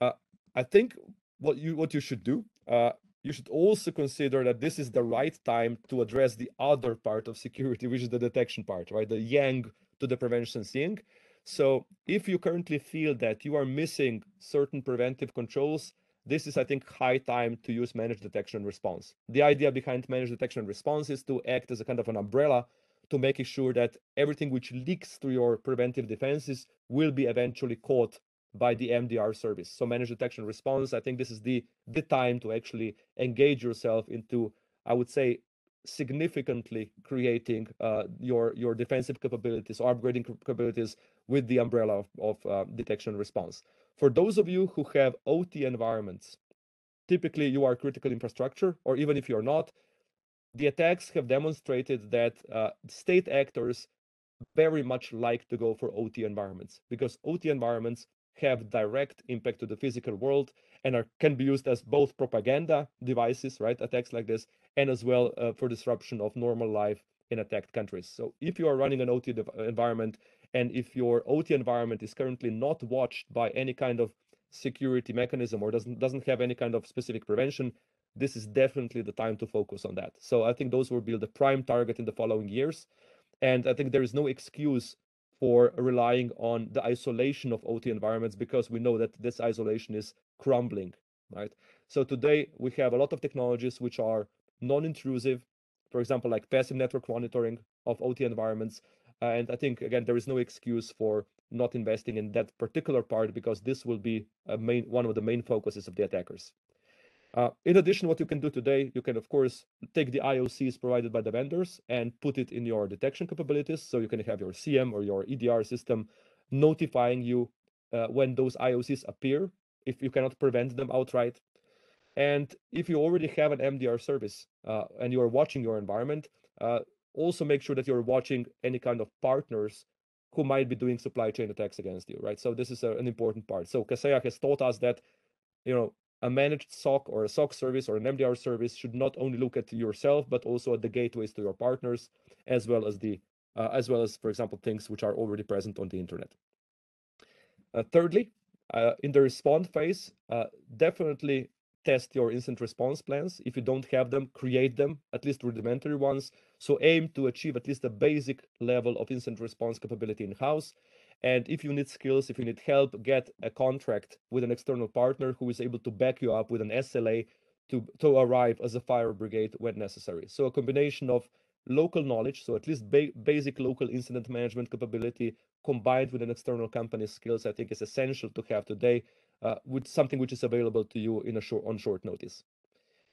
Uh, I think what you what you should do, uh, you should also consider that this is the right time to address the other part of security, which is the detection part, right? The yang to the prevention seeing. So if you currently feel that you are missing certain preventive controls, this is, I think, high time to use managed detection and response. The idea behind managed detection and response is to act as a kind of an umbrella to making sure that everything which leaks through your preventive defenses will be eventually caught by the MDR service. So managed detection response, I think this is the the time to actually engage yourself into, I would say, significantly creating uh, your your defensive capabilities or upgrading capabilities with the umbrella of, of uh, detection response. For those of you who have OT environments, typically you are critical infrastructure, or even if you're not, the attacks have demonstrated that uh, state actors very much like to go for OT environments because OT environments have direct impact to the physical world and are, can be used as both propaganda devices, right? Attacks like this, and as well uh, for disruption of normal life in attacked countries. So if you are running an OT environment and if your OT environment is currently not watched by any kind of security mechanism or doesn't doesn't have any kind of specific prevention, this is definitely the time to focus on that. So I think those will be the prime target in the following years. And I think there is no excuse for relying on the isolation of OT environments because we know that this isolation is crumbling, right? So today we have a lot of technologies which are non-intrusive, for example, like passive network monitoring of OT environments. And I think again there is no excuse for not investing in that particular part because this will be a main one of the main focuses of the attackers. Uh, in addition, what you can do today, you can, of course, take the IOCs provided by the vendors and put it in your detection capabilities. So you can have your SIEM or your EDR system notifying you uh, when those IOCs appear if you cannot prevent them outright. And if you already have an MDR service uh, and you are watching your environment, uh, also make sure that you're watching any kind of partners who might be doing supply chain attacks against you, right? So this is a, an important part. So Kaseya has taught us that, you know, a managed SOC or a SOC service or an MDR service should not only look at yourself, but also at the gateways to your partners, as well as the uh, as well as, for example, things which are already present on the internet. Uh, thirdly, uh, in the respond phase, uh, definitely test your incident response plans. If you don't have them, create them, at least rudimentary ones. So aim to achieve at least a basic level of incident response capability in-house. And if you need skills, if you need help, get a contract with an external partner who is able to back you up with an SLA to, to arrive as a fire brigade when necessary. So a combination of local knowledge, so at least ba basic local incident management capability combined with an external company's skills, I think is essential to have today uh, with something which is available to you in a short on short notice.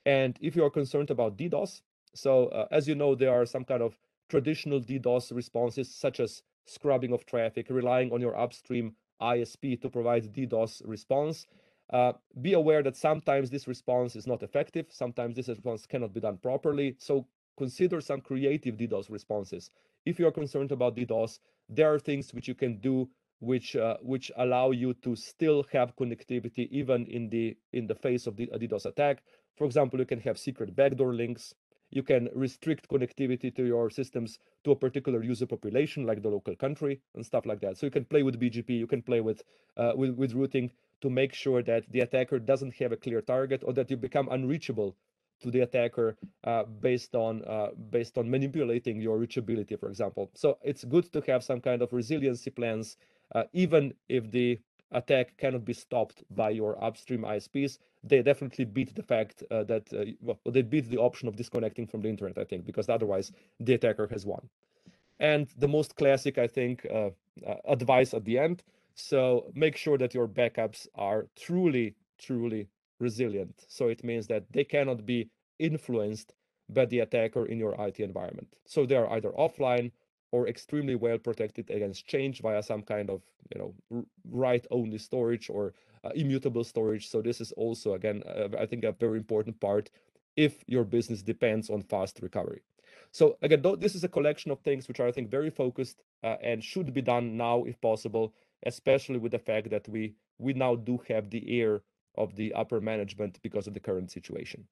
And if you are concerned about DDoS, so uh, as you know, there are some kind of traditional DDoS responses, such as scrubbing of traffic, relying on your upstream ISP to provide DDoS response. Uh, be aware that sometimes this response is not effective. Sometimes this response cannot be done properly. So consider some creative DDoS responses. If you are concerned about DDoS, there are things which you can do which uh, which allow you to still have connectivity even in the in the face of the DDoS attack. For example, you can have secret backdoor links. You can restrict connectivity to your systems to a particular user population, like the local country and stuff like that. So you can play with BGP, you can play with uh, with, with routing to make sure that the attacker doesn't have a clear target or that you become unreachable to the attacker uh, based on uh, based on manipulating your reachability, for example. So it's good to have some kind of resiliency plans, uh, even if the attack cannot be stopped by your upstream ISPs. They definitely beat the fact uh, that uh, well, they beat the option of disconnecting from the internet. I think because otherwise the attacker has won. And the most classic, I think, uh, advice at the end. So make sure that your backups are truly, truly resilient. So it means that they cannot be influenced by the attacker in your IT environment. So they are either offline or extremely well protected against change via some kind of you know write-only storage or uh, immutable storage. So this is also again uh, I think a very important part if your business depends on fast recovery. So again, this is a collection of things which are I think very focused uh, and should be done now if possible, especially with the fact that we we now do have the ear of the upper management because of the current situation.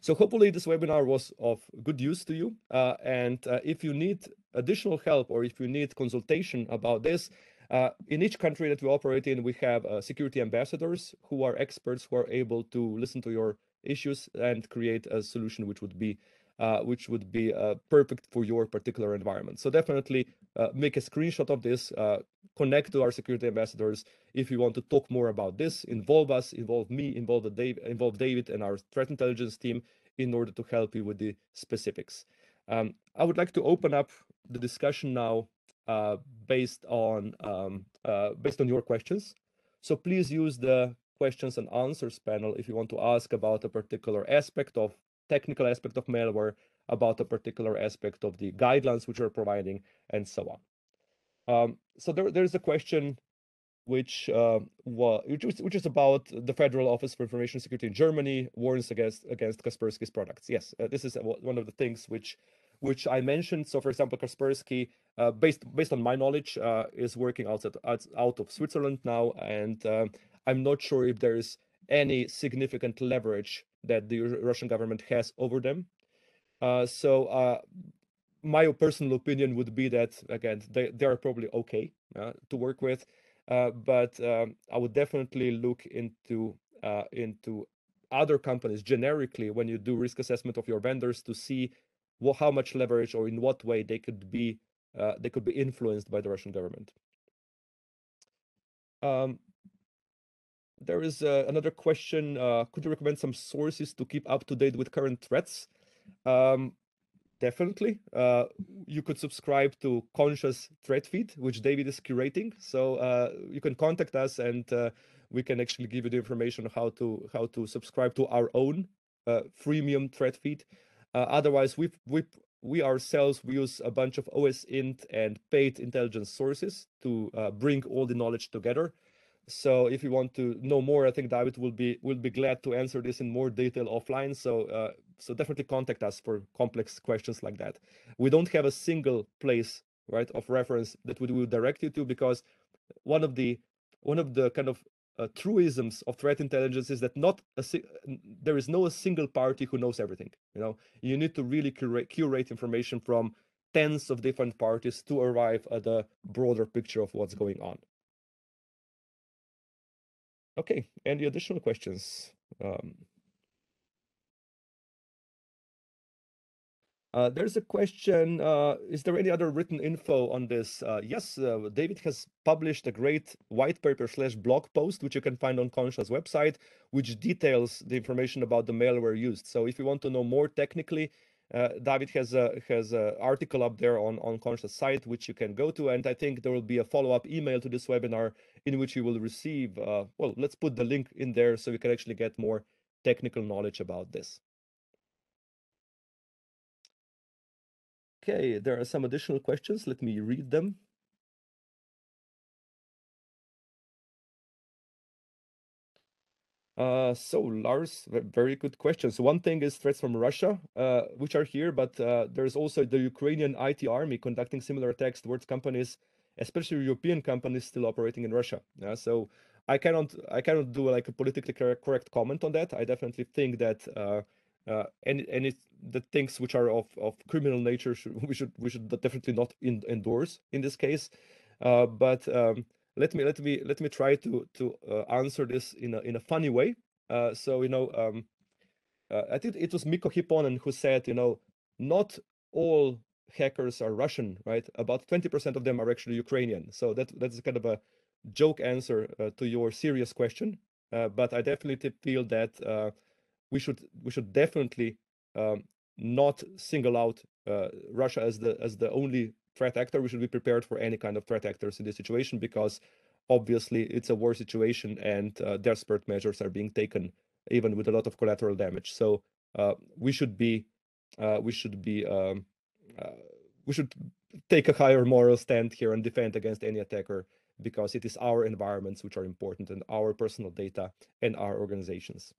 So hopefully this webinar was of good use to you. Uh, and uh, if you need additional help or if you need consultation about this, uh, in each country that we operate in, we have uh, security ambassadors who are experts who are able to listen to your issues and create a solution which would be uh, which would be uh, perfect for your particular environment. So definitely uh, make a screenshot of this, uh, connect to our security ambassadors. If you want to talk more about this, involve us, involve me, involve, the Dave, involve David and our threat intelligence team in order to help you with the specifics. Um, I would like to open up the discussion now uh, based on um, uh, based on your questions. So please use the questions and answers panel if you want to ask about a particular aspect of technical aspect of malware, about a particular aspect of the guidelines which we're providing, and so on. Um, so there, there's a question which uh, which, is, which is about the Federal Office for Information Security in Germany warns against against Kaspersky's products. Yes, uh, this is one of the things which which I mentioned. So, for example, Kaspersky, uh, based based on my knowledge, uh, is working outside out of Switzerland now, and uh, I'm not sure if there is any significant leverage that the Russian government has over them. Uh, so uh, my personal opinion would be that again they, they are probably okay uh, to work with, uh, but um, I would definitely look into uh, into other companies generically when you do risk assessment of your vendors to see what, how much leverage or in what way they could be uh, they could be influenced by the Russian government. Um, there is uh, another question. Uh, could you recommend some sources to keep up to date with current threats? Um, definitely. Uh, you could subscribe to Conscia's Threat Feed, which David is curating. So uh, you can contact us, and uh, we can actually give you the information on how to how to subscribe to our own uh, freemium threat feed. otherwise, we we we ourselves we use a bunch of OSINT and paid intelligence sources to bring all the knowledge together. So if you want to know more, I think David will be will be glad to answer this in more detail offline. So uh, so definitely contact us for complex questions like that. We don't have a single place right, of reference that we will direct you to because one of the one of the kind of uh, truisms of threat intelligence is that not a there is no a single party who knows everything. You know, you need to really curate, curate information from tens of different parties to arrive at a broader picture of what's going on. Okay, any additional questions? Um, Uh, there's a question, uh, is there any other written info on this? Uh, yes, uh, David has published a great white paper slash blog post, which you can find on Conscia's website, which details the information about the malware used. So if you want to know more technically, David has a has an article up there on, on Conscia's site, which you can go to. And I think there will be a follow-up email to this webinar in which you will receive, uh, well, let's put the link in there so you can actually get more technical knowledge about this. Okay, there are some additional questions. Let me read them. Uh, so Lars, very good question. So one thing is threats from Russia, uh, which are here, but uh, there's also the Ukrainian IT army conducting similar attacks towards companies, especially European companies still operating in Russia. So I cannot, I cannot do like a politically correct comment on that. I definitely think that uh, uh, any any the things which are of, of criminal nature should, we should we should definitely not in, endorse in this case. But um, let me let me let me try to to uh, answer this in a in a funny way. Uh, so you know, um, uh, I think it was Mikko Hyppönen who said, you know, not all hackers are Russian, right? About twenty percent of them are actually Ukrainian. So that that's kind of a joke answer uh, to your serious question. but I definitely feel that we should we should definitely um, not single out uh, Russia as the as the only threat actor. We should be prepared for any kind of threat actors in this situation because obviously it's a war situation and uh, desperate measures are being taken even with a lot of collateral damage. So uh, we should be uh, we should be um, uh, we should take a higher moral stand here and defend against any attacker because it is our environments which are important and our personal data and our organizations.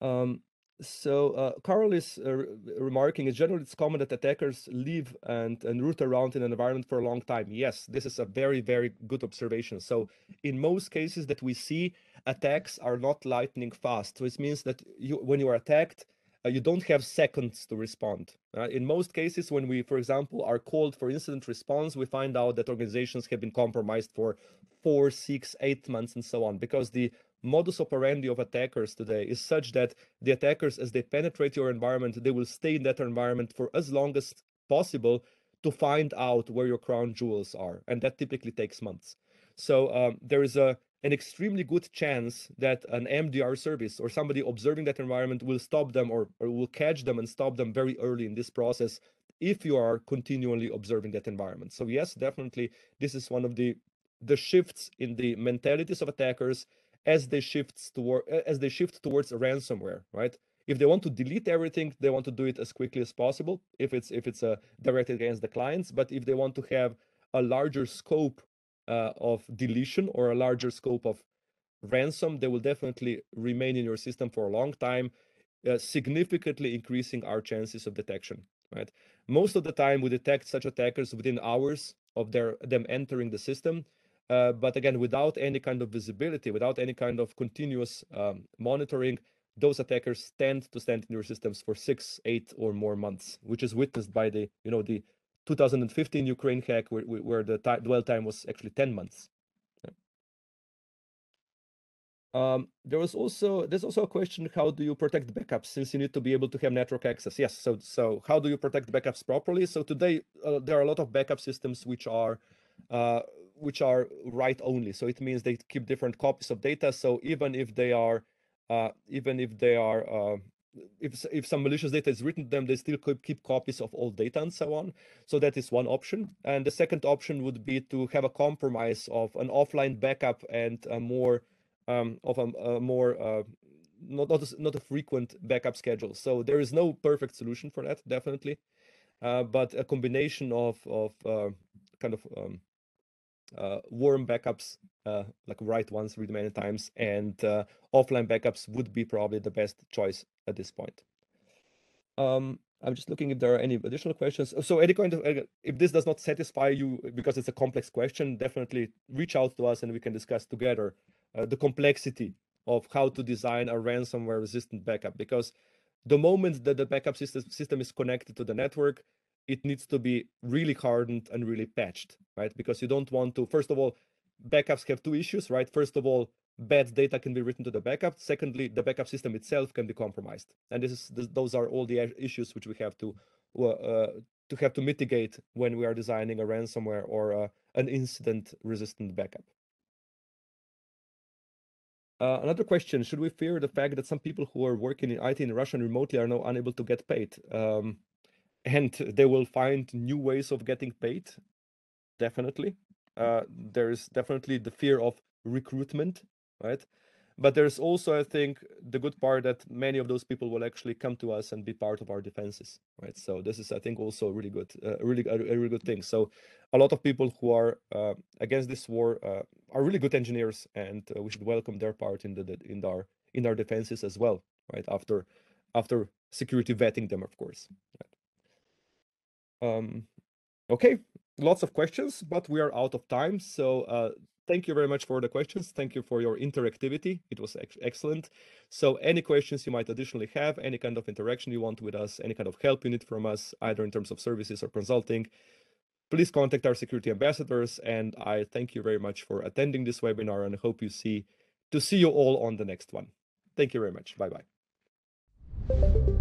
Um, so uh, Carl is uh, remarking, generally it's common that attackers live and, and root around in an environment for a long time. Yes, this is a very, very good observation. So in most cases that we see, attacks are not lightning fast. So it means that you, when you are attacked, uh, you don't have seconds to respond. In most cases, when we, for example, are called for incident response, we find out that organizations have been compromised for four, six, eight months, and so on, because the modus operandi of attackers today is such that the attackers, as they penetrate your environment, they will stay in that environment for as long as possible to find out where your crown jewels are. And that typically takes months. So um, there is a an extremely good chance that an MDR service or somebody observing that environment will stop them or, or will catch them and stop them very early in this process if you are continually observing that environment. So yes, definitely this is one of the the shifts in the mentalities of attackers as they shift toward as they shift towards ransomware, right? If they want to delete everything, they want to do it as quickly as possible. If it's if it's uh, directed against the clients, but if they want to have a larger scope uh, of deletion or a larger scope of ransom, they will definitely remain in your system for a long time, uh, significantly increasing our chances of detection. Right. Most of the time, we detect such attackers within hours of their them entering the system uh, but again, without any kind of visibility, without any kind of continuous um, monitoring, those attackers tend to stand in your systems for six, eight, or more months, which is witnessed by the, you know, the 2015 Ukraine hack, where, where the dwell time was actually 10 months. Um, there was also there's also a question: How do you protect backups since you need to be able to have network access? Yes. So so how do you protect backups properly? So today uh, there are a lot of backup systems which are uh, which are write only. So it means they keep different copies of data. So even if they are, uh, even if they are, uh, if if some malicious data is written to them, they still could keep copies of all data and so on. So that is one option. And the second option would be to have a compromise of an offline backup and a more um, of a, a more uh, not not a, not a frequent backup schedule. So there is no perfect solution for that, definitely. Uh, but a combination of of uh, kind of um, uh, warm backups, uh, like write once, read many times, and uh, offline backups would be probably the best choice at this point. Um, I'm just looking if there are any additional questions. So of, if this does not satisfy you because it's a complex question, definitely reach out to us and we can discuss together uh, the complexity of how to design a ransomware resistant backup. Because the moment that the backup system, system is connected to the network, it needs to be really hardened and really patched, right? Because you don't want to, first of all, backups have two issues, right? First of all, bad data can be written to the backup. Secondly, the backup system itself can be compromised. And this is this, those are all the issues which we have to uh, to have to mitigate when we are designing a ransomware or uh, an incident resistant backup. Uh, another question, should we fear the fact that some people who are working in IT in Russia remotely are now unable to get paid? Um, and they will find new ways of getting paid? Definitely. Uh, there's definitely the fear of recruitment right? But there's also, I think, the good part that many of those people will actually come to us and be part of our defenses, right? So this is, I think, also really good, uh, really, a, a, really good thing. So a lot of people who are uh, against this war uh, are really good engineers, and uh, we should welcome their part in the in our in our defenses as well, right? After after security vetting them, of course. Right? Um, okay, lots of questions, but we are out of time. So uh, thank you very much for the questions. Thank you for your interactivity. It was ex excellent. So any questions you might additionally have, any kind of interaction you want with us, any kind of help you need from us, either in terms of services or consulting, please contact our security ambassadors. And I thank you very much for attending this webinar and hope you see to see you all on the next one. Thank you very much. Bye-bye.